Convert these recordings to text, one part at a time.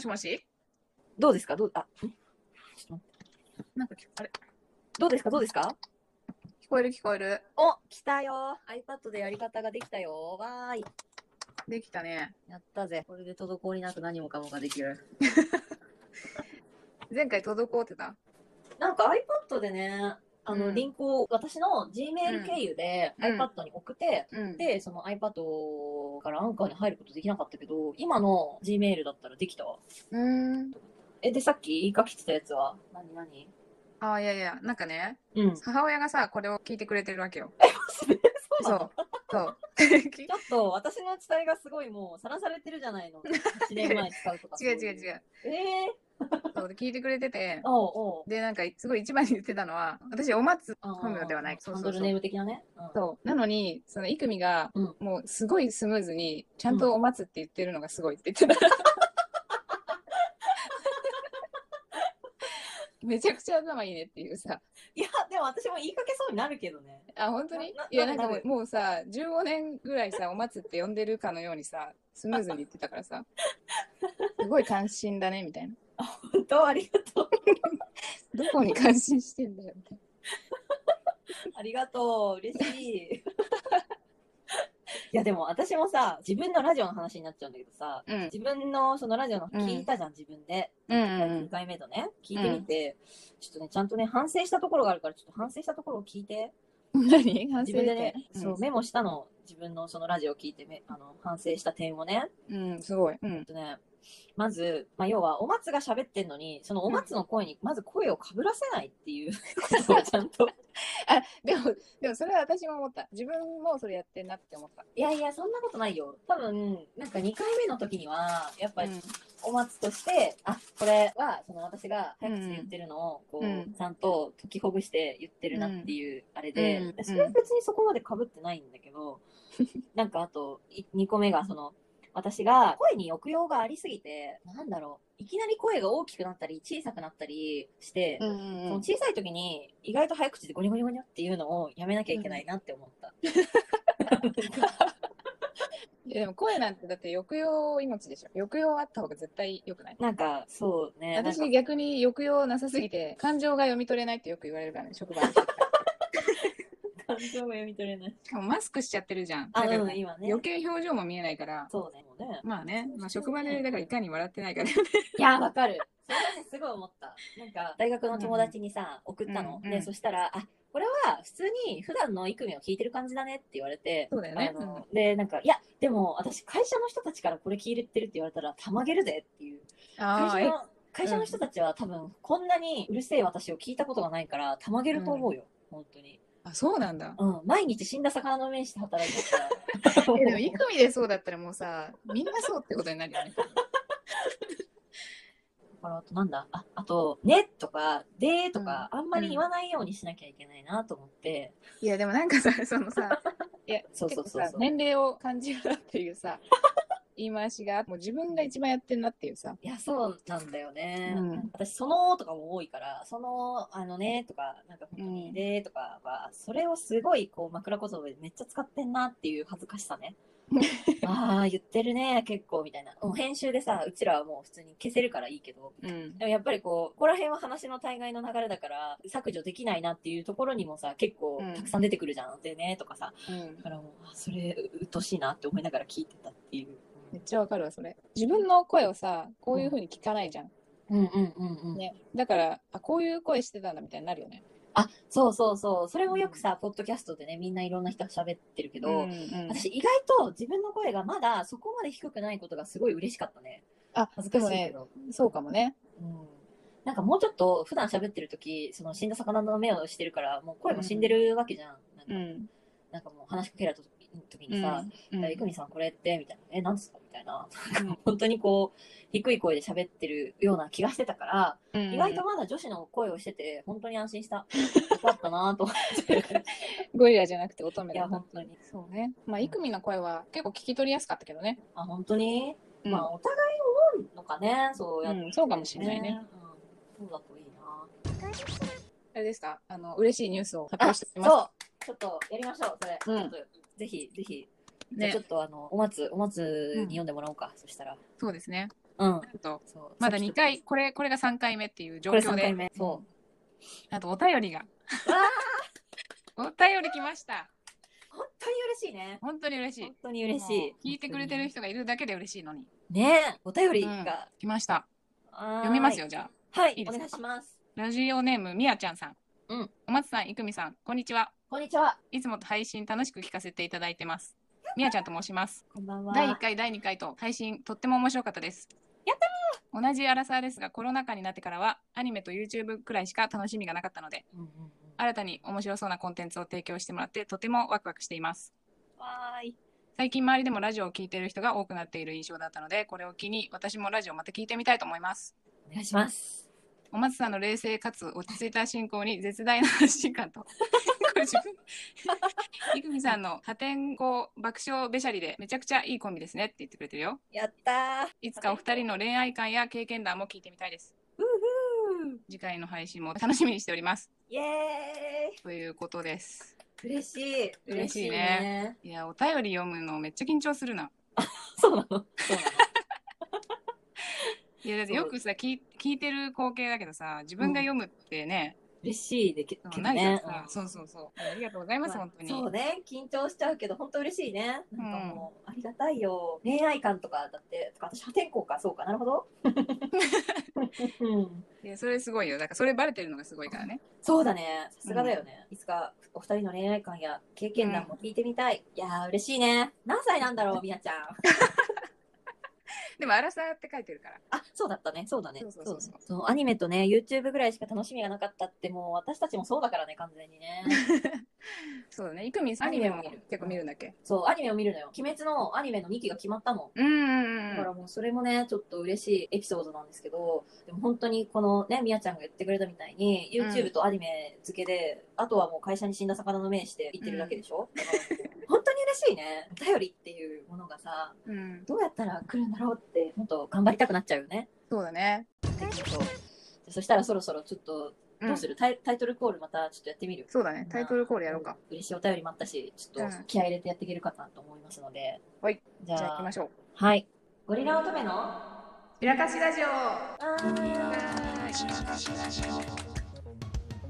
もしもし？どうですか？どう、あ、ん？ちょっと待ってなんか聞あれどうですか？どうですか？聞こえる聞こえる。お、来たよ。iPad でやり方ができたよ。わーい。できたね。やったぜ。これで滞りなく何もかもができる。前回滞ってた？なんか iPad でね、あの、うんリンクを私の Gmail 経由でうん iPad に送って、うん。で、その iPad からアンカーに入ることできなかったけど、今の Gmail だったらできた？わ。うーん。え、で、さっき言いかけてたやつは？何何？ああ、いやいや、なんかね、うん。母親がさ、これを聞いてくれてるわけよ。そうなの？そう。そう。ちょっと私の伝えがすごいもうさらされてるじゃないの。1年前使うとか。違う違う違う。う。ええ そうで聞いてくれててー。、おうおう。で、なんか、すごい一番に言ってたのは、私、お松本名ではない。そうそうそうハンドルネーム的なね。うんそう。なのに、その、いくみが、うんもう、すごいスムーズに、ちゃんとお松って言ってるのがすごいって言ってた。めちゃくちゃ頭いいねっていうさ。いや、でも私も言いかけそうになるけどね。あ、本当に？いや、なんかなるもうもうさ、15年ぐらいさ、お松って呼んでるかのようにさ、スムーズに言ってたからさ、すごい関心だね、みたいな。本当ありがとう。どこに関心してんだよ、ありがとう。嬉しい。いや、でも私もさ、自分のラジオの話になっちゃうんだけどさ、な。うん。自分のそのラジオの聞いたじゃん、自分で。うんうん2回目のね、聞いてみて、ちょっとね、ちゃんとね、反省したところがあるから、ちょっと反省したところを聞いて。何？反省自分でね、点？そう、メモしたの。自分のそのラジオを聞いてめあの反省した点をね。うん、うん、すごい。うんえっ。とね、まず、まあ、要は、お松が喋ってんのに、そのお松の声に、まず声をかぶらせないっていうことをちゃんと。あ、でも、でもそれは私も思った。自分もそれやってんなって思った。いやいや、そんなことないよ。多分、なんか2回目の時には、やっぱりうんお松として、あ、これは、その私が早口で言ってるのを、こう、うんちゃんと解きほぐして言ってるなっていう、あれで、うんそれは別にそこまで被ってないんだけど、なんかあと、2個目が、その、私が声に抑揚がありすぎて、なんだろう、いきなり声が大きくなったり、小さくなったりして、うんそうんの小さい時に意外と早口でゴニョゴニョゴニョっていうのをやめなきゃいけないなって思った。いやでも声なんてだって抑揚命でしょ。抑揚あった方が絶対良くない？なんか、そうね。私逆に抑揚なさすぎて感情が読み取れないってよく言われるからね、職場で。し感情が読み取れない。かもマスクしちゃってるじゃん。あ、だからね。余計表情も見えないから。そうね。もうね。まあね、まあ、職場でだからいかに笑ってないかで。いや、わかる。それはね、すごい思った。なんか、大学の友達にさ、送ったの。で、うんうんそしたら、あ、これは普通に普段のイクミを聞いてる感じだねって言われて、そうだよねあので、なんか、いや、でも私会社の人たちからこれ聞いてるって言われたら、たまげるぜっていう。会社の、会社の人たちは多分、こんなにうるせえ私を聞いたことがないから、たまげると思うよ。本当に。あ、そうなんだ。うん。毎日死んだ魚の目にして働いてるから。えでも、イクミでそうだったらもうさ、みんなそうってことになるよね。だからあとなんだ？あ、あと、ねとか、でとか、あんまり言わないようにしなきゃいけないなと思って、いや、でもなんかさ、そのさ、いや、そうそうそうそう結構さ年齢を感じるなっていうさ、言い回しが、もう自分が一番やってんなっていうさ。いや、そうなんだよね。うん私、そのとかも多いから、その、あのねとか、なんか本当うんにでとかは、それをすごいこう枕言葉でめっちゃ使ってんなっていう恥ずかしさね。ああ、言ってるね、結構みたいな。もう編集でさ、うちらはもう普通に消せるからいいけど、うん。でもやっぱりこう、ここら辺は話の大概の流れだから、削除できないなっていうところにもさ、結構うんたくさん出てくるじゃん。でね、とかさ。うんだ。からもう、あそれ、うっとうしいなって思いながら聞いてたっていう。めっちゃわかるわ、それ。自分の声をさ、こういう風に聞かないじゃん。うんうんうんうん。ね。だから、あ、こういう声してたんだみたいになるよね。あ、そうそうそう。それもよくさ、ポッドキャストでね、みんないろんな人が喋ってるけど、うんうん私意外と自分の声がまだそこまで低くないことがすごい嬉しかったね。あ、恥ずかしいけど。そうかもね。うん。なんかもうちょっと普段喋ってる時、その死んだ魚の目をしてるから、もう声も死んでるわけじゃん。なんかうん。なんかもう話しかけられた時にさ、うんいくみさんこれって？みたいな、え、なんですか？みたいな。うん本当にこう、低い声で喋ってるような気がしてたから、うん意外とまだ女子の声をしてて、本当に安心した。よかったなと思って。ゴリラじゃなくて乙女いや、本当に。そうね。まあ、イクミの声は結構聞き取りやすかったけどね。あ、本当に、うんまあ、お互い思うのかね、そうやって、うんそうかもしれないね。うん、そうだといいな。あれですか？あの、嬉しいニュースを発あ、表してそうおきま。ちょっとやりましょう、それ。うんちょっとぜひ、ぜひ。す。ねじゃあちょ。っとあの、お松、お松に読んでもらおうか、そしたら。そうですね。うん。とまだ2回、これ、これが3回目っていう状これ3況で回。目。そあと、お便りが。お便り来ました。本当に嬉しいね。本当に嬉しい本。当に嬉しい聞いてくれてる人がいるだけで嬉しいのに。ねえ、お便りが。来ました。読読みます。よ、じゃあ。はい、お願いします。ラジオネーム、みやちゃんさん。うん。お松さん、いくみさん、こんにちは。こんにちは。いつもと配信楽しく聞かせていただいてます。みやちゃんと申します。こんばんは。第1回、第2回と配信とっても面白かったです。やった同じアラサーですが、コロナ禍になってからはアニメと YouTube くらいしか楽しみがなかったので、うんうんうん。新たに面白そうなコンテンツを提供してもらってとてもワクワクしています。わーい。最近周りでもラジオを聞いている人が多くなっている印象だったので、これを機に私もラジオをまた聞いてみたいと思います。お願いします。お松さんの冷静かつ落ち着いた進行に絶大な安心感と、自分、いくみさんの破天荒爆笑べしゃりでめちゃくちゃいいコンビですねって言ってくれてるよ。やったー。いつかお二人の恋愛観や経験談も聞いてみたいです。うふー。次回の配信も楽しみにしております。イエーイ。ということです。嬉しい。嬉しいね。いや、お便り読むのめっちゃ緊張するな。そうなの？そうなの？いや、だってよくさ、聞い聞いてる光景だけどさ、自分が読むってね、嬉しいでけどね。そうそうそう。ありがとうございます、まあ本当に。そうね、緊張しちゃうけど、本当嬉しいね。なんかもう、ありがたいよ。恋愛観とかだって、とか私破天荒か、そうか、なるほど。う んいやそれすごいよ。だからそれバレてるのがすごいからね。そうだね、さすがだよね。いつかお二人の恋愛観や経験談も聞いてみたい。いやー、嬉しいね。何歳なんだろう、みなちゃん。でも、アラサーって書いてるから。あ、そうだったね、そうだね。そうそうそうそうそうアニメとね、YouTube ぐらいしか楽しみがなかったって、もう私たちもそうだからね、完全にね。そうだね。イクミンさんアニメも結構見るんだっけ？そう、アニメを見るのよ。鬼滅のアニメの2期が決まったの。うんうんうんだからもうそれもね、ちょっと嬉しいエピソードなんですけど、でも本当にこのね、みやちゃんが言ってくれたみたいに、YouTube とアニメ付けで、あとはもう会社に死んだ魚の目して言ってるだけでしょ、だかしいね。お便りっていうものがさ、うん。うん。どうやったら来るんだろうって、本当頑張りたくなっちゃうよね。そうだね。そしたらそろそろちょっと、どうする？る、タイタイトルコールまたちょっとやってみる？そうだね。タイトルコールやろうか。嬉しいお便りもあったし、ちょっうんと気合い入れてやっていけるかなと思いますので。はい。じじゃあ行きましょう。はい。ゴリラ乙女の？ひらかしラジオあ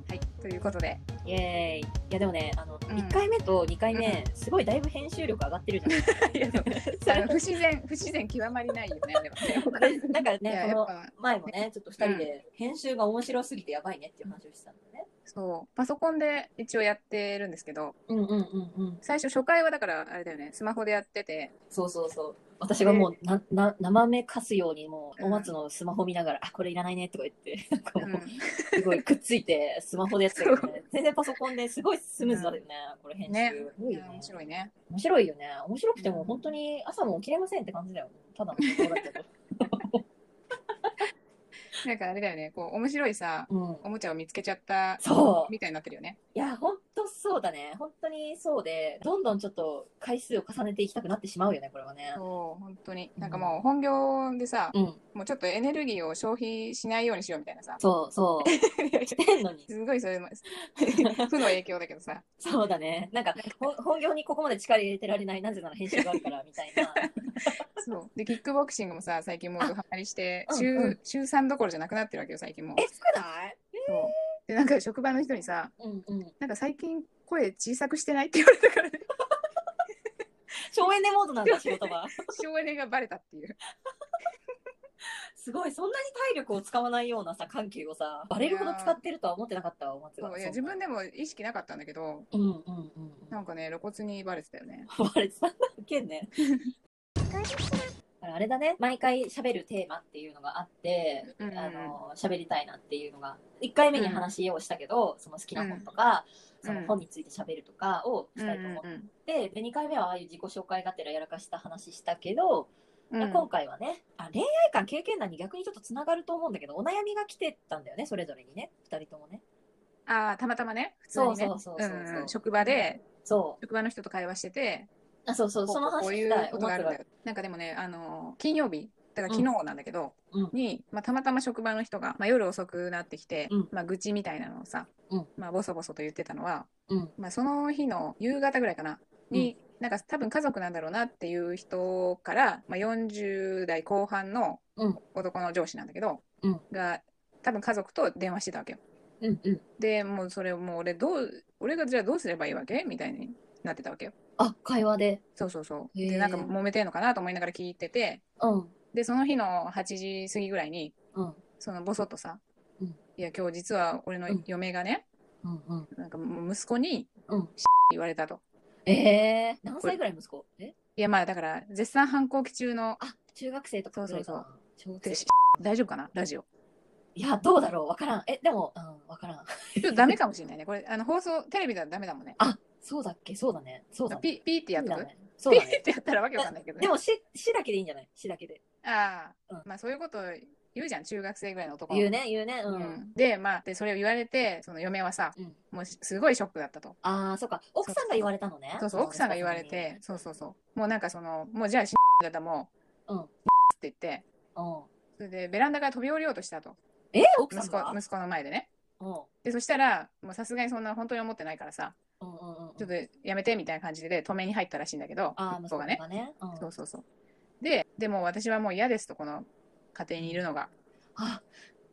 はい。ということで。イエーイ。いやでもね、あの、うん1回目と2回目、すごいだいぶ編集力上がってるじゃん。いやでも そあの不れ自然、不自然極まりないよね。でもね。で なんかね、この前もね、ちょっと2人で編集が面白すぎてやばいねっていう話をしてたんだよね。そう。パソコンで一応やってるんですけど、うんうんうんうん。最初初回はだからあれだよね、スマホでやってて、そうそうそう。私がもうな、な、生目かすようにもう、うんお松のスマホ見ながら、あ、これいらないねとか言って、なんかうんすごいくっついて、スマホでやってたけどね。全然パソコンですごいスムーズだよね、これ編集。ねすごいよね面白いね。面白いよね。面白くても本当に朝も起きれませんって感じだよ。ただの。なんかあれだよね、こう、面白いさ、うん。おもちゃを見つけちゃったそうみたいになってるよね。いや、本当そうだね。本当にそうで、どんどんちょっと回数を重ねていきたくなってしまうよね、これはね。そう、本当に。なんかもう本業でさ、うん。もうちょっとエネルギーを消費しないようにしようみたいなさ。そうそう。してんのに。すごいそれも 負の影響だけどさ。そうだね。なんか、ほ本業にここまで力入れてられない、なぜなら編集があるから、みたいな。そう。で、キックボクシングもさ、最近もうドハマりして、あ週、うんうん週3どころじゃなくなってるわけよ、最近もう。え、少ない？そう。で、なんか職場の人にさ、うんうん。なんか最近声小さくしてないって言われたからね、省エネモードなんだ、仕事場。省エネがバレたっていう。すごい、そんなに体力を使わないようなさ、緩急をさ、バレるほど使ってるとは思ってなかったわ、お松が。そういや、自分でも意識なかったんだけど、うんうんうんうん。なんかね、露骨にバレてたよね。バレてた？んだっけね。あれだね、毎回喋るテーマっていうのがあって、うんうんあの喋りたいなっていうのが。1回目に話をしたけど、その好きな本とか、うん。その本について喋るとかをしたいと思っうんうんて、で2回目はああいう自己紹介がてらやらかした話したけど、うん。うん今回はねあ恋愛観経験談に逆にちょっとつながると思うんだけどお悩みが来てたんだよねそれぞれにね。2人ともね。ああ、たまたまね、普通にね。職場で、そう。職場の人と会話してて、あそうそうその話こういうことがあるんだおよ。なんかでもね、あの、金曜日、だから昨日なんだけど、うん。に、まあ、たまたま職場の人が、まあ、夜遅くなってきて、うん。まあ、愚痴みたいなのをさ、うん。まあ、ボソボソと言ってたのは、うん。まあ、その日の夕方ぐらいかな、に、なんか多分家族なんだろうなっていう人から、まあ、40代後半のうん。男の上司なんだけど、うん。が多分家族と電話してたわけよ。うんうん。でもうそれをもう俺どう俺がじゃあどうすればいいわけ？みたいになってたわけよ。あ、会話で。そうそうそう。でなんか揉めてんのかなと思いながら聞いててうん。でその日の8時過ぎぐらいにうん。そのボソッとさ「うんいや今日実は俺のうん嫁がね、うんうん。なんかもう息子にうん。言われたと。ええー、何歳ぐらい息子？え？いやまあだから絶賛反抗期中のあ、中学生とかぐらいかな。小学で生。大丈夫かな？ラジオ。いや、どうだろう？わからん。え、でも、うん、わからん。ちょっとダメかもしれないね。これあの放送テレビではダメだもんね。あ、そうだっけ？そうだね。そうだね。ピピーってやっとく、ね。そうだね。ピーってやったらわけわかんないけどね。でも、し、しだけでいいんじゃない？しだけで。ああ、うんまあそういうこと言うじゃん中学生ぐらいの男言うね、言うね。う。うんん、でまあでそれを言われてその嫁はさ、うんもうすごいショックだったとああ、そうか。奥さんが言われたのね。そうそう奥さんが言われのてそうそうそうもうなんかそのもうじゃあしだったらもう、うんって言ってうん。それでベランダから飛び降りようとしたとえ？奥さん息が子息子の前でねうん。でそしたらもうさすがにそんな本当に思ってないからさうんうんうん。ちょっとやめてみたいな感じで止めに入ったらしいんだけど息子がね。がね。うん。そうそうそう。ででも私はもう嫌ですとこの家庭にいるのが。あ、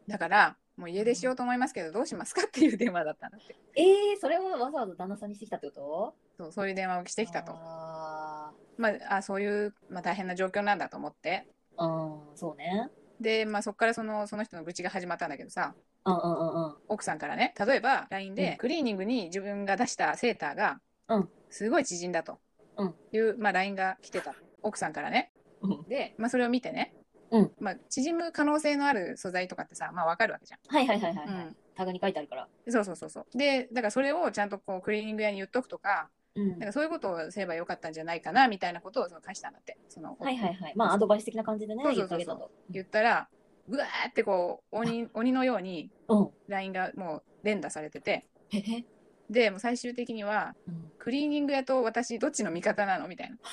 だからもう家出しようと思いますけどどうしますかっていう電話だったんだってええー、それをわざわざ旦那さんにしてきたってこと？そうそういう電話をしてきたと。あまあ、あそういう、まあ、大変な状況なんだと思って。あ、うん、そうね。で、まあ、そこからそのその人の愚痴が始まったんだけどさうんうんうんうん。奥さんからね。例えば LINE で、うん。クリーニングに自分が出したセーターがうん。すごい縮んだと。うん。いう、まあ、LINE が来てた。奥さんからね。うん。で、まあ、それを見てね、うん。まあ、縮む可能性のある素材とかってさ、まあ、分かるわけじゃん。はいはいはいはい、はい。うん。タグに書いてあるから。そうそうそうそう。でだからそれをちゃんとこうクリーニング屋に言っとくとかうん。なんかそういうことをすればよかったんじゃないかなみたいなことをその返したんだってそのはいはいはい。まあ、アドバイス的な感じでね、そう言そうそう。言ったらぐわーってこう鬼鬼のようにうん。LINE がもう連打されてて。へへ。でもう最終的にはうん。クリーニング屋と私どっちの味方なのみたいな。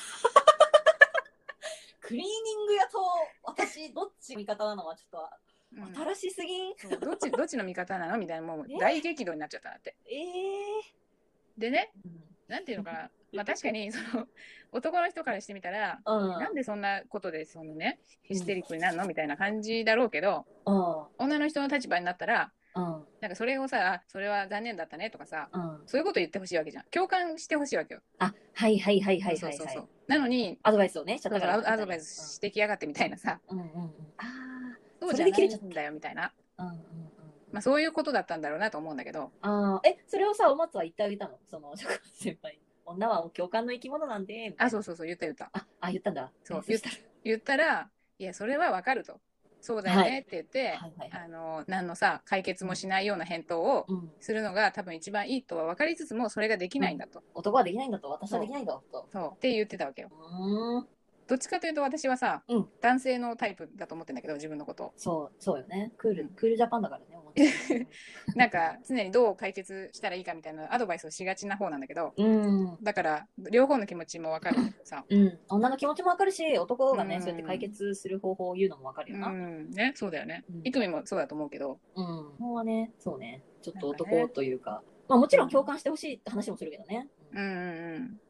クリーニング屋と私、どっち味方なのはちょっうん。と新しすぎん？そうどっち どっちの味方なのみたいなもうえ？大激怒になっちゃったんだって。ええでねー。なんていうのかなまあ確かにその男の人からしてみたらうん。なんでそんなことでそのねヒステリックになるのみたいな感じだろうけどうん。女の人の立場になったらうん。なんかそれをさあそれは残念だったねとかさうん。そういうこと言ってほしいわけじゃん共感してほしいわけよあ、はいはいはいはいはいはいそうそうそう。なのにアドバイスをね、しちゃそうそうったから。アドバイスしてきやがってみたいなさうんうんうん。あそうそじゃないんれで切れちゃっただよみたいな、あ。うんうんうん。まあ、そういうことだったんだろうなと思うんだけどああ、え、それをさ、お松は言ってあげたの？その、職場先輩に。女は共感の生き物なんで、あそうそうそう言った言ったあ、あ、言ったんだ。そう えしたら言ったらいやそれはわかるとそうだよはねって言って、はいはいはい。あの何のさ解決もしないような返答をうん。するのが多分一番いいとは分かりつつもそれができないんだと、男はできないんだと、私はできないんだと。そうって言ってたわけようーん。どっちかというと私はさ、うん男性のタイプだと思ってんだけど自分のことそう、そうよね。クール、うんクールジャパンだからね。お松 なんか常にどう解決したらいいかみたいなアドバイスをしがちな方なんだけどうん。だから両方の気持ちも分かるけどさうん。女の気持ちもわかるし、男がね、うんそうやって解決する方法を言うのもわかるうよな。んねそうだよねうんいくみもそうだと思うけどうん。本当はね、そうね。ちょっと男というか。まあもちろん共感してほしいって話もするけどね。うんうんうん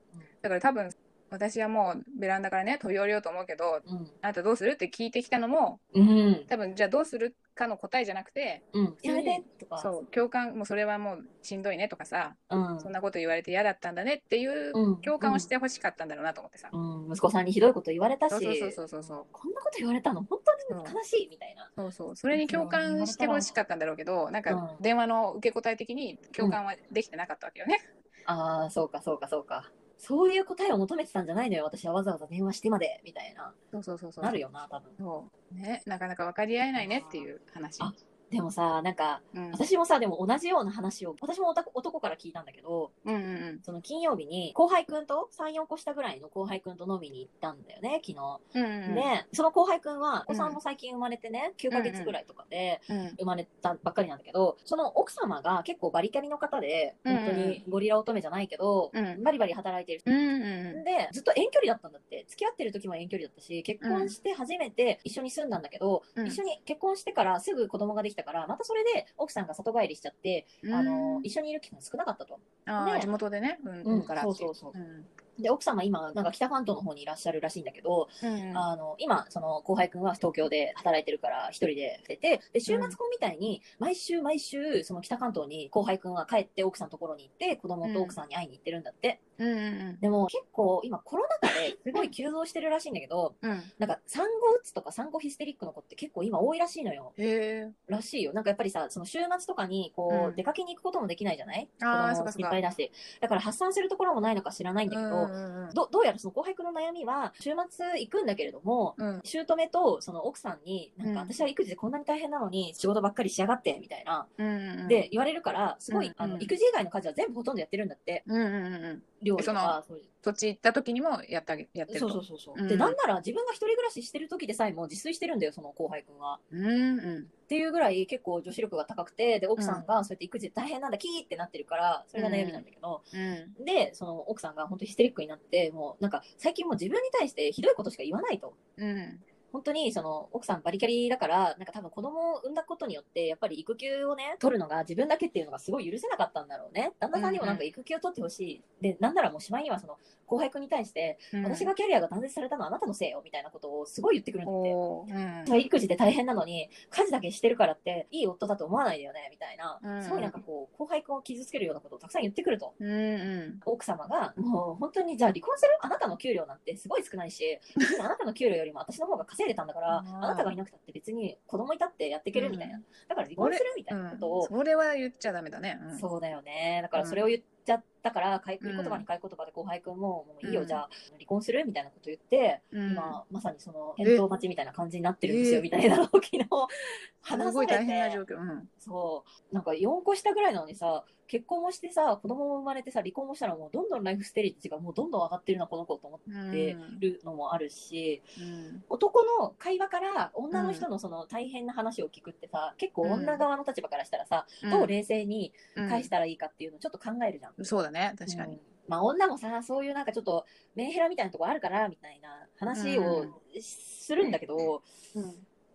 だから多分私はもうベランダからね飛び降りようと思うけどうん。あなたどうする？って聞いてきたのもうん。多分じゃあどうするかの答えじゃなくてうん。やめてとか。そう共感もうそれはもうしんどいねとかさうん。そんなこと言われて嫌だったんだねっていううん共感をしてほしかったんだろうなと思ってさ、うん、息子さんにひどいこと言われたし、そうそうそうそうそうこんなこと言われたの？本当に悲しいみたいな。そうそうそれに共感してほしかったんだろうけどなんかうん電話の受け答え的に共感はできてなかったわけよね、ああ、そうかそうかそうか。そういう答えを求めてたんじゃないのよ。私はわざわざ電話してまで、みたいな。そうそうそうそうなるよな、多分。そうねなかなか分かり合えないねっていう話あでもさ、なんか、うん。私もさ、でも同じような話を、私も男男から聞いたんだけど、うんうんその金曜日に後輩くんと、3、4個下ぐらいの後輩くんと飲みに行ったんだよね、昨日。うんうんうん。で、その後輩くんは、お子さんも最近生まれてね、9ヶ月ぐらいとかで、うん生まれたばっかりなんだけど、その奥様が結構バリキャリの方で、うん本当にゴリラ乙女じゃないけど、うん。バリバリ働いてる人。うんうんで、ずっと遠距離だったんだって。付き合ってる時も遠距離だったし、結婚して初めて一緒に住んだんだけど、うん。一緒に結婚してからすぐ子供ができたから、またそれで奥さんが里帰りしちゃって、うん。あの、一緒にいる期間少なかったと。あ地元でね、うんうんからそうそうそう。うんで、奥様今、なんか北関東の方にいらっしゃるらしいんだけど、うんあの、今、その後輩くんは東京で働いてるから一人で来てて、で、週末婚みたいに、毎週毎週、その北関東に後輩くんは帰って奥さんのところに行って、子供と奥さんに会いに行ってるんだって。うんうんでも結構今コロナ禍ですごい急増してるらしいんだけど、うん。うん。なんか産後うつとか産後ヒステリックの子って結構今多いらしいのよ。らしいよ。なんかやっぱりさ、その週末とかにこう、うん出かけに行くこともできないじゃない？あー子供心そっかそっか配だし。だから発散するところもないのか知らないんだけど、うんうんどどうやらその後輩くんの悩みは、週末行くんだけれども、うん。姑とその奥さんに、なんかうん私は育児でこんなに大変なのに仕事ばっかりしやがって、みたいな。うんうん。で、言われるから、すごい、うんあの、うん育児以外の家事は全部ほとんどやってるんだって。うんうんうんうん。料理とか、そういうそっち行った時にもやってあげ、やってると。そうそうそうそう、うんで、なんなら自分が一人暮らししてる時でさえも自炊してるんだよ、その後輩くんは。うんうん。っていうぐらい結構女子力が高くて、で、奥さんがそうやって育児大変なんだ、キーってなってるから、それが悩みなんだけど、うん。で、その奥さんが本当ヒステリックになって、もうなんか最近もう自分に対してひどいことしか言わないと。うん。本当にその奥さんバリキャリだから、なんか多分子供を産んだことによって、やっぱり育休をね、取るのが自分だけっていうのがすごい許せなかったんだろうね。旦那さんにもなんか育休を取ってほしい。で、なんならもうしまいにはその後輩くんに対して、私がキャリアが断絶されたのはあなたのせいよ、みたいなことをすごい言ってくるんだって。うん育児で大変なのに、家事だけしてるからって、いい夫だと思わないでよね、みたいな、うんすごいなんかこう、後輩くんを傷つけるようなことをたくさん言ってくると。うんうん。奥様が、もう本当に、じゃあ離婚する？あなたの給料なんてすごい少ないし、あなたの給料よりも私の方が稼いでたんだから、あなたがいなくたって別に子供いたってやっていけるみたいな。だから離婚するみたいなことを、それは言っちゃダメだね。うんそうだよね。だからそれを言っちゃったから、買い言葉に買い言葉で後輩くんも、もういいよ、うん。じゃあ離婚するみたいなこと言って、うん。今、まさにその、返答待ちみたいな感じになってるんですよ、え。みたいなのを昨日、す話されごい大変な状て、況。うん。そう、なんか4個下ぐらいなのにさ、結婚もしてさ、子供も生まれてさ、離婚もしたらもうどんどんライフステージがもうどんどん上がってるな、この子と思ってるのもあるし、うん。男の会話から女の人のその大変な話を聞くってさ、結構女側の立場からしたらさ、どう冷静に返したらいいかっていうのをちょっと考えるじゃん。うんそうだね、確かに。うん。まあ女もさ、そういうなんかちょっとメンヘラみたいなとこあるから、みたいな話をするんだけど、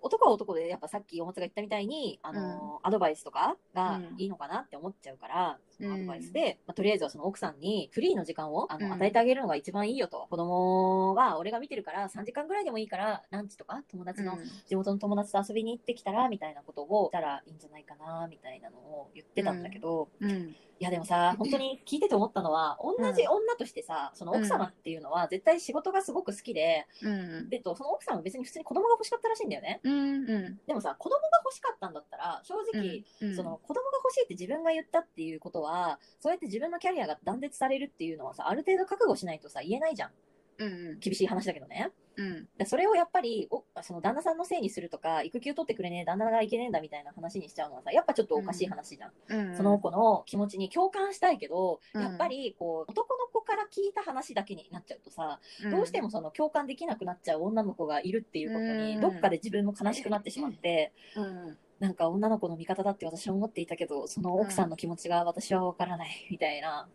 男は男でやっぱさっきおもつが言ったみたいに、あの、アドバイスとかがいいのかなって思っちゃうから、そのアドバイスで、まあ、とりあえずはその奥さんにフリーの時間をあの、うん。与えてあげるのが一番いいよと。子供は俺が見てるから3時間ぐらいでもいいから、ランチとか友達の地元の友達と遊びに行ってきたら、みたいなことをしたらいいんじゃないかな、みたいなのを言ってたんだけど、うん。うん。いやでもさ、本当に聞いてて思ったのは、同じ女としてさ、その奥様っていうのは絶対仕事がすごく好きで、うん。でと、その奥さんは別に普通に子供が欲しかったらしいんだよね。うん。うん。でもさ、子供が欲しかったんだったら、正直、うんその子供が欲しいって自分が言ったっていうことは、そうやって自分のキャリアが断絶されるっていうのはさ、ある程度覚悟しないとさ、言えないじゃん。うん。厳しい話だけどね。うん。でそれをやっぱりおその旦那さんのせいにするとか育休取ってくれねえ旦那がいけねえんだみたいな話にしちゃうのはさやっぱちょっとおかしい話じゃん、うん。その子の気持ちに共感したいけど、うんやっぱりこう男の子から聞いた話だけになっちゃうとさ、どうしてもその共感できなくなっちゃう女の子がいるっていうことに、うんどっかで自分も悲しくなってしまって、うん。なんか女の子の味方だって私は思っていたけどその奥さんの気持ちが私は分からないみたいな。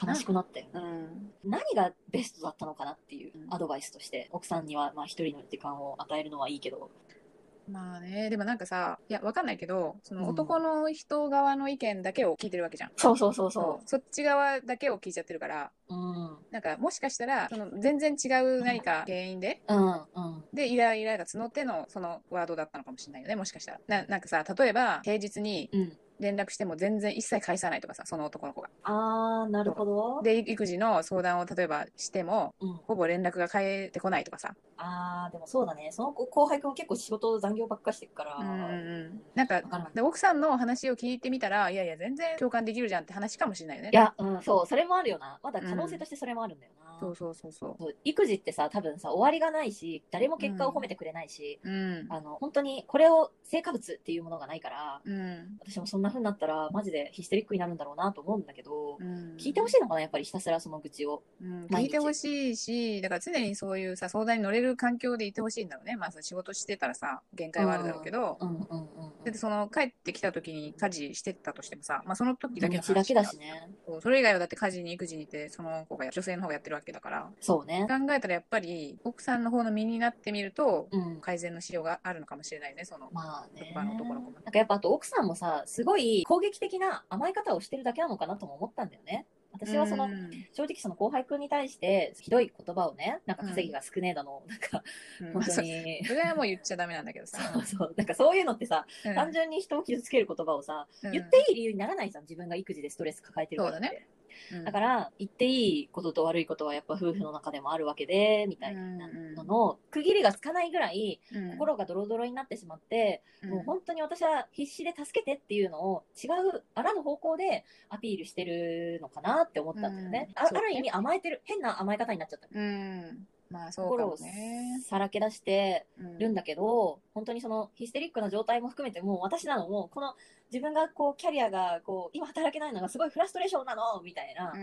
悲しくなったよね、うん。何がベストだったのかなっていううんアドバイスとして奥さんにはまあ一人の時間を与えるのはいいけどまあね、でもなんかさ、いや、わかんないけど、そのうん。男の人側の意見だけを聞いてるわけじゃん。そうそうそうそそっち側だけを聞いちゃってるから、ううん。なんかもしかしたら、その全然違う何か原因で、うんうん。で、イライラが募ってのそのワードだったのかもしれないよね、もしかしたら。ななんかさ、例えば平日にうん連絡しても全然一切返さないとかさ、その男の子が。あーなるほどで、育児の相談を例えばしても、うん、ほぼ連絡が返ってこないとかさ。あーでもそうだねその子後輩くんも結構仕事残業ばっかしてるから、うんうんうん。なんかで、奥さんの話を聞いてみたら、いやいや、全然共感できるじゃんって話かもしれないよね。いや、うん、そうそれもあるよなまだ可能性としてそれもあるんだよな、そうそうそうそそう育児ってさ多分さ終わりがないし誰も結果を褒めてくれないし、う。うん。あの本当にこれを成果物っていうものがないからうん。私もそんな風になったらマジでヒステリックになるんだろうなと思うんだけど、うん。聞いてほしいのかなやっぱりひたすらその愚痴を。うん、聞いてほしいし、だから常にそういうさ、相談に乗れる環境でいてほしいんだろうね。まあさ、仕事してたらさ、限界はあるだろうけど、その帰ってきた時に家事してたとしてもさ、まあその時だけの土日だけだしね。それ以外はだって家事に育児にって、その子が、女性の方がやってるわけだから、そうね。考えたらやっぱり、奥さんの方の身になってみると、うん。改善のしようがあるのかもしれないね、その。まあね。職場の男の子も。なんかやっぱあと奥さんもさすごい攻撃的な甘え方をしてるだけなのかなとも思ったんだよね。私はその、うん。正直その後輩くんに対して、ひどい言葉をね、なんか稼ぎが少ねえだの、なんか、うん。本当そに、それはもう言っちゃダメなんだけどさ。そうそう、なんかそういうのってさ、うん。単純に人を傷つける言葉をさ、うん。言っていい理由にならないじゃん、自分が育児でストレス抱えてるからって。そうだね。うんだから、言っていいことと悪いことはやっぱ夫婦の中でもあるわけで、みたいなのの、区切りがつかないぐらい、うん心がドロドロになってしまって、うんもう本当に私は必死で助けてっていうのを違う、あらぬ方向でアピールしてるのかなって思ったんだよね。ある意味甘えてる、変な甘え方になっちゃった。うん。まあそうか心をもね。さらけ出してうんるんだけど、本当にそのヒステリックな状態も含めて、もう私なのも、この自分がこうキャリアがこう今働けないのがすごいフラストレーションなのみたいな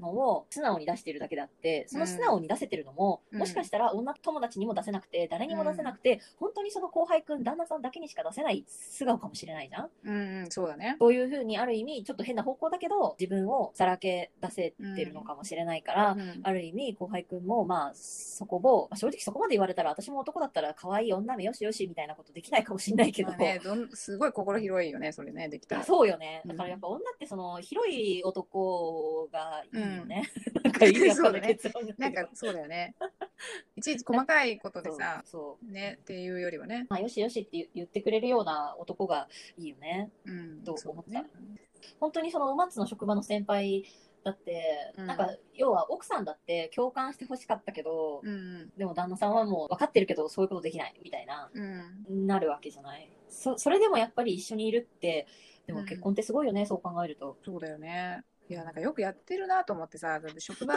のを素直に出してるだけであって、その素直に出せてるのも、うんもしかしたら女友達にも出せなくて、誰にも出せなくて、本当にその後輩くん、旦那さんだけにしか出せない素顔かもしれないじゃんうんうん、そうだね。そういうふうにある意味、ちょっと変な方向だけど、自分をさらけ出せてるのかもしれないから、うんある意味、後輩くんも、まあ、そこを、まあ正直そこまで言われたら、私も男だったら可愛い女めよしよしみたいなことできないかもしれないけど、まあね、どんすごい心広いよね、それね、できたら。そうよね。うんだからやっぱ女ってその、広い男がいいよね。う なんか意味わかんそうだねない結論になんなるかそうだよね。いちいち細かいことでさ、そう。ね、っていうよりはね。まあ、よしよしって言言ってくれるような男がいいよね。うん、と思ったね。本当にその馬津の職場の先輩だって、うんなんか要は奥さんだって共感してほしかったけど、うんでも旦那さんはもう分かってるけどそういうことできないみたいな、うん。なるわけじゃない。そそれでもやっぱり一緒にいるって、でうんも結婚ってすごいよね、そう考えると。そうだよね。いや、なんかよくやってるなと思ってさ、だって職場、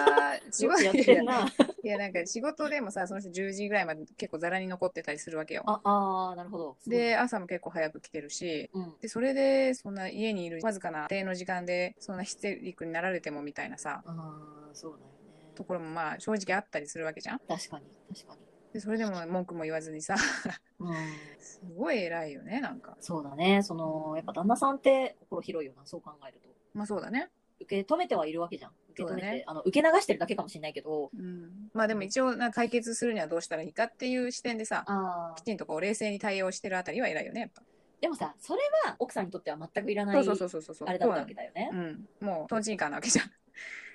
仕 よ事くやってるな。いや、なんか仕事でもさ、その人10時ぐらいまで結構ざらに残ってたりするわけよ。ああー、なるほど。で、朝も結構早く来てるし、うん、で、それで、そんな家にいるわずかな定の時間で、そんなヒステリックになられてもみたいなさ、ああ、そうだよね。ところもまあ正直あったりするわけじゃん。確かに、確かに。で、それでも文句も言わずにさ、うん、すごい偉いよね、なんか。そうだね。その、やっぱ旦那さんって心広いよな、そう考えると。まあそうだね。受け止めてはいるわけじゃん。受け止めて、ねあの受け流してるだけかもしれないけど、うん。まあでも一応、な解決するにはどうしたらいいかっていう視点でさ、あきちんとこう冷静に対応してるあたりは偉いよね、やっぱ。でもさ、それは奥さんにとっては全くいらない、そうそうそうそうそう。あれだったわけだよね。うん。もう、トンチンカーなわけじゃん。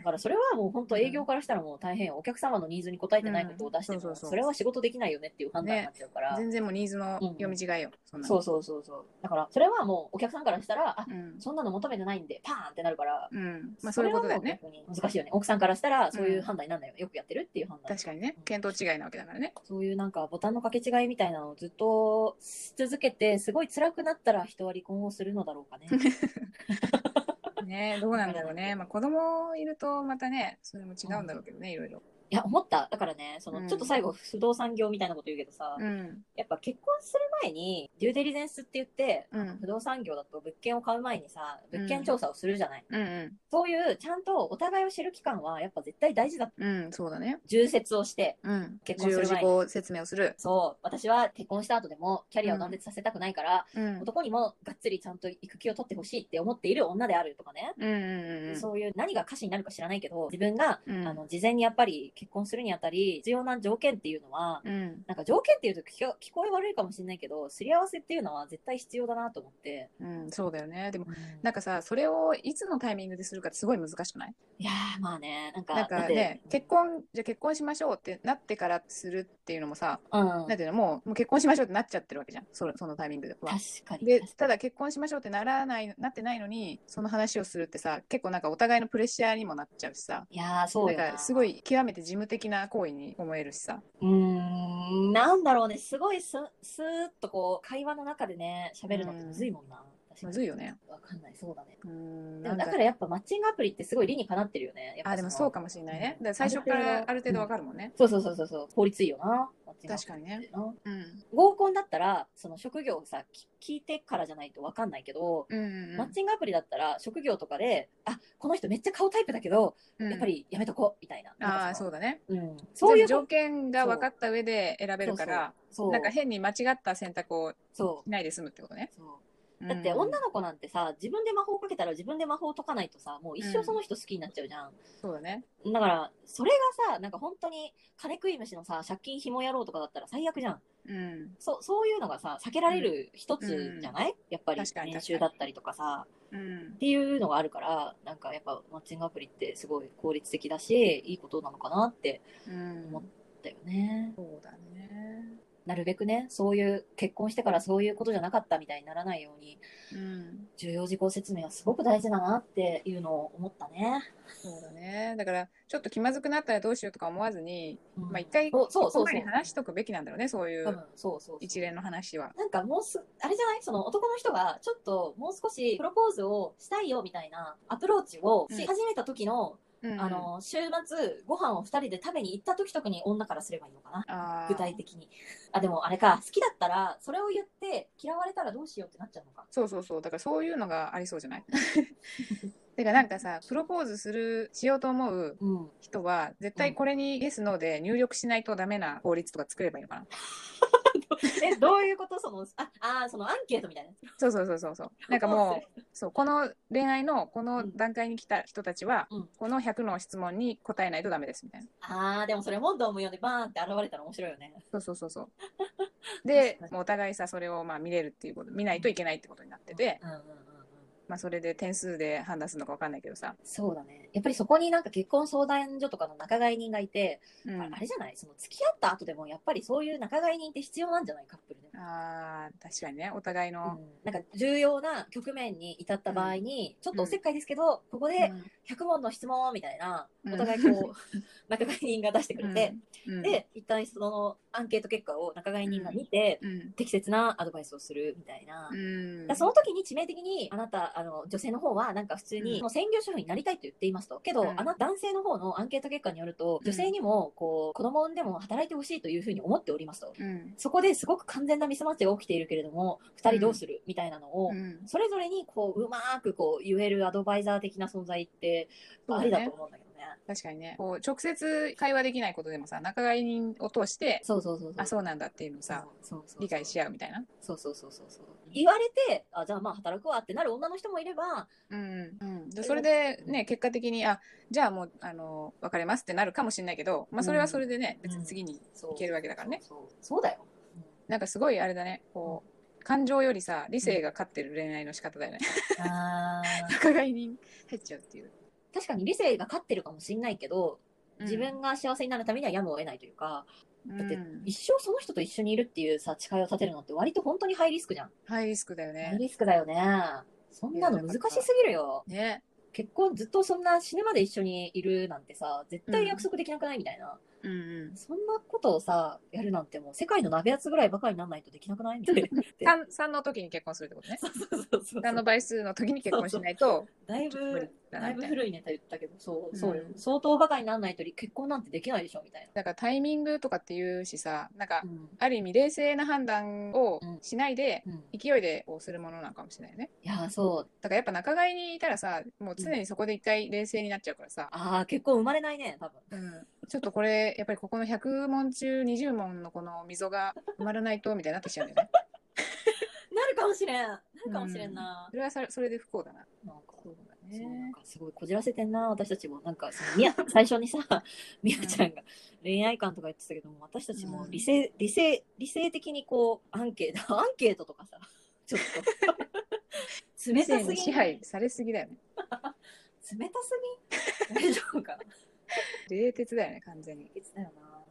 だからそれはもう本当営業からしたらもう大変よお客様のニーズに応えてないことを出しても、うんそうそうそうそれは仕事できないよねっていう判断になっちゃうから、全然もうニーズの読み違いよ。そんなのそうそうそうそう。だからそれはもうお客さんからしたら、あ、うん。そんなの求めてないんで、パーンってなるから、うん。まあそういうことだよね。難しいよね。奥さんからしたらそういう判断になるんだよ。よくやってるっていう判断。確かにね。見当違いなわけだからね。そういうなんかボタンの掛け違いみたいなのをずっとし続けて、すごい辛くなったら人は離婚をするのだろうかね。ねどうなんだろうね。まあ子供いるとまたね、それも違うんだろうけどね、いろいろ。いや、思った。だからね、その、うんちょっと最後、不動産業みたいなこと言うけどさ、うん。やっぱ結婚する前に、デューデリゼンスって言って、うん不動産業だと物件を買う前にさ、物件調査をするじゃない。うんうん。そういう、ちゃんとお互いを知る期間は、やっぱ絶対大事だ。うん、そうだね。重説をして、うん。結婚する前に事項説明をする。そう、私は結婚した後でも、キャリアを断絶させたくないから、うん。男にもがっつりちゃんと育休を取ってほしいって思っている女であるとかね。うんうんうん。そういう何が歌詞になるか知らないけど、自分が、うんあの、事前にやっぱり結婚するにあたり、必要な条件っていうのは、うん。なんか条件っていうと聞こ聞こえ悪いかもしれないけど、すり合わせっていうのは絶対必要だなと思って。うん、そうだよね。でも、ななんかさ、それをいつのタイミングでするかってすごい難しくない？いやー、まあね、なんか、なんかね、結婚、じゃあ結婚しましょうってなってからするっていうのもさ、うん。なんていうの、もうもう結婚しましょうってなっちゃってるわけじゃん。そのそのタイミングでは。確かに。でただ結婚しましょうってならないなってないのにその話をするってさ結構なんかお互いのプレッシャーにもなっちゃうしさいやー、そうよな。なんかすごい極めて事務的な行為に思えるしさ。うーん、なんだろうね、すごいす、スーッとこう、会話の中でね、喋るのってむずいもんな。確かにむずいよね。わかんない、そうだね。うーんでもだからやっぱマッチングアプリってすごい理にかなってるよね。あでもそうかもしれないねだから最初からある程度わかるもんね、そうそうそうそうそう、効率いいよな。確かにねうん合コンだったら、その職業をさ、き聞いてからじゃないとわかんないけど、うんうんマッチングアプリだったら職業とかで、あ、この人めっちゃ顔タイプだけど、うんやっぱりやめとこう、みたいな。ああそうだねうん。そういう条件が分かった上で選べるからなんか変に間違った選択をそしないで済むってことねう。そう。だって女の子なんてさ、自分で魔法かけたら自分で魔法解かないとさ、もう一生その人好きになっちゃうじゃん。そうだねだから、それがさ、なんか本当に金食い虫のさ、借金紐野郎とかだったら最悪じゃん。うん。そうそういうのがさ避けられる一つじゃない、やっぱり練習だったりとかさうんっ。ていうのがあるからなんかやっぱマッチングアプリってすごい効率的だしいいことなのかなってうん思っ。だよねそうだね。なるべくねそういう結婚してからそういうことじゃなかったみたいにならないようにうん。重要事項説明はすごく大事だなっていうのを思ったね。そうだね。だから、ちょっと気まずくなったらどうしようとか思わずに、うんまあ一回、そうそうそう。話しとくべきなんだろうね、そういう一連の話は。なんかもうす、あれじゃない？その男の人がちょっともう少しプロポーズをしたいよみたいなアプローチをし始めた時の、うんあ、の、週末ご飯を二人で食べに行った時とかに女からすればいいのかな？具体的に。あ、でもあれか、好きだったらそれを言って嫌われたらどうしようってなっちゃうのか。そうそうそう。だからそういうのがありそうじゃない？てかなんかさ、プロポーズする、しようと思ううん。人は、絶対これにイエス、ノーで入力しないとダメな法律とか作ればいいのかな？え、どういうこと？その、あ、あーそのアンケートみたいな。そうそうそうそうそう。なんかもう、そう、この恋愛のこの段階に来た人たちは、うんこの100の質問に答えないとダメですみたいな。あー、でもそれ問答無用でバーンって現れたら面白いよね。そうそうそうそう。でもうお互いさ、それをまあ見れるっていうこと、見ないといけないってことになってて、うんうん。まあそれで点数で判断するのかわかんないけどさ。そうだね。やっぱりそこになんか結婚相談所とかの仲買人がいて、うん。ああれじゃない？その付き合った後でもやっぱりそういう仲買人って必要なんじゃない？カップルでも。あー確かにね、お互いの。なんか重要な局面に至った場合に、ちょっとおせっかいですけど、ここうんで100問の質問みたいな、うんお互いこう、仲買人が出してくれて、うん、で、一旦そのアンケート結果を仲買人が見て、うん、適切なアドバイスをするみたいな。うん。その時に致命的に、あなた、あの、女性の方は、なんか普通に、うん専業主婦になりたいと言っていますと。けど、うんあなた、男性の方のアンケート結果によると、女性にも、こう、子供を産んでも働いてほしいというふうに思っておりますと。うん。そこですごく完全なミスマッチが起きているけれども、二人どうするみたいなのを、うん。それぞれに、こう、うまーく、こう、言えるアドバイザー的な存在って、ありだと思うんだけどね。確かにね。こう、直接会話できないことでもさ、仲買人を通して、そうそうそうそう。あ、そうなんだっていうのをさ、そうそうそう理解し合うみたいな。そうそうそうそうそう。言われて、あ、じゃあまあ働くわってなる女の人もいれば、うん。うん。で、それでね、結果的に、あ、じゃあもう、あの、別れますってなるかもしれないけど、まあそれはそれでね、うん別に次にそういけるわけだからね。そうそうだよ。なんかすごいあれだね、こう、感情よりさ、理性が勝ってる恋愛の仕方だよね。あー 仲買人入っちゃうっていう。確かに理性が勝ってるかもしんないけど、うん自分が幸せになるためにはやむを得ないというか、だってうん一生その人と一緒にいるっていうさ、誓いを立てるのって割と本当にハイリスクじゃん。ハイリスクだよハイね。リスクだよね。そんなの難しすぎるよ。ね。結婚ずっとそんな死ぬまで一緒にいるなんてさ、絶対約束できなくないみたいな。うんうん。そんなことをさ、やるなんてもう世界の鍋やつぐらいバカにならないとできなくない？みたいな。3, 三の時に結婚するってことね。そうそうそう3の倍数の時に結婚しないと、だいぶ、だいぶ。古いネタ言ったけど、そう、うんそうよ。相当バカにならないと結婚なんてできないでしょ、みたいだからタイミングとかっていうしさ、なんかな。、うん。ある意味冷静な判断をしないで、うん。勢いでこうするものなのかもしれないよね。いや、そう。だからやっぱ仲買にいたらさ、もう常にそこで一回冷静になっちゃうからさ、ああ、結婚生まれないね、多分。うん、ちょっとこれ、やっぱりここの100問中20問のこの溝が埋まらないとみたいになってきちゃうんだよね。なるかもしれん。なるかもしれんなそ。れはそれそれで不幸だな。なんか、そうだそうなんね。かすごいこじらせてんな、私たちも。なんか、そのみや、最初にさ、みやちゃんが恋愛観とか言ってたけども、私たちも理性、理性、理性的にこう、アンケート、アンケートとかさ、ちょっと、冷たすぎ支配されすぎだよね。冷たすぎ？ん大丈夫かな？冷徹だよね、完全に。別だよな。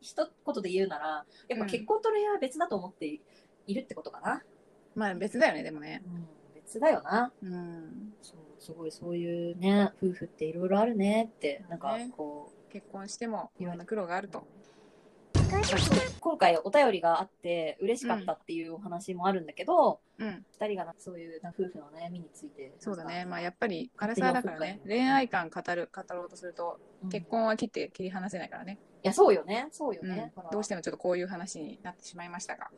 一言で言うなら、やっぱ結婚と恋愛は別だと思っているってことかな。まあ別だよね、でもね。うん、別だよな。うん。そう、すごいそういうね、夫婦っていろいろあるねって、なんかねこう、結婚してもいろんな苦労があると。今回お便りがあって嬉しかったっていうお話もあるんだけど、うん。二人がなそういうな夫婦の悩みについて。そうだね。まあやっぱり、唐沢だからね、恋愛観語る、語ろうとすると、うん結婚は切って切り離せないからね。いや、そうよね。そうようんね。だからどうしてもちょっとこういう話になってしまいましたが。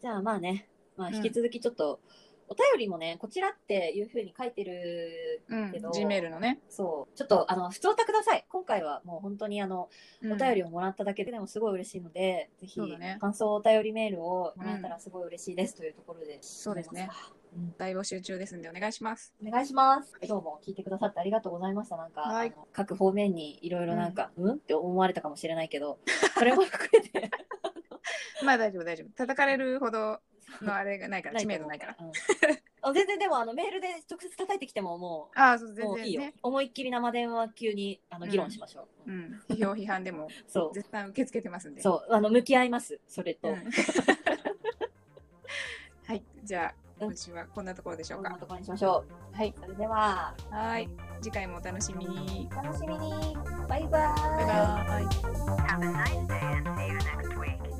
じゃあまあね、まあうん引き続きちょっと、お便りもね、こちらっていうふうに書いてるうんけど。G メールのね。そう。ちょっと、あの、普通歌ください。今回はもう本当にあの、うんお便りをもらっただけでもすごい嬉しいので、ぜひね、感想お便りメールをもらえたらすごい嬉しいですというところで。そうですねうん。大募集中ですんでお願いします。お願いします。どうも聞いてくださってありがとうございました。なんか、はい各方面にいろいろなんか、うん、って思われたかもしれないけど、それも含めて、まあ大丈夫大丈夫。叩かれるほどのあれがないから、知名度ないから。うんあ全然でもあのメールで直接叩いてきてももああ、そう、う全もういいよ然ね。。思いっきり生電話級にあのうん議論しましょう。うん。批評批判でもそう絶賛受け付けてますんで。そうあの向き合いますそれと。うん はい。じゃあ、うん今週はこんなところでしょうんか。こなところにしましょはい。う。それでははい。次回もお楽しみに。お楽しみに。バイバーイ。バイバイ。Have a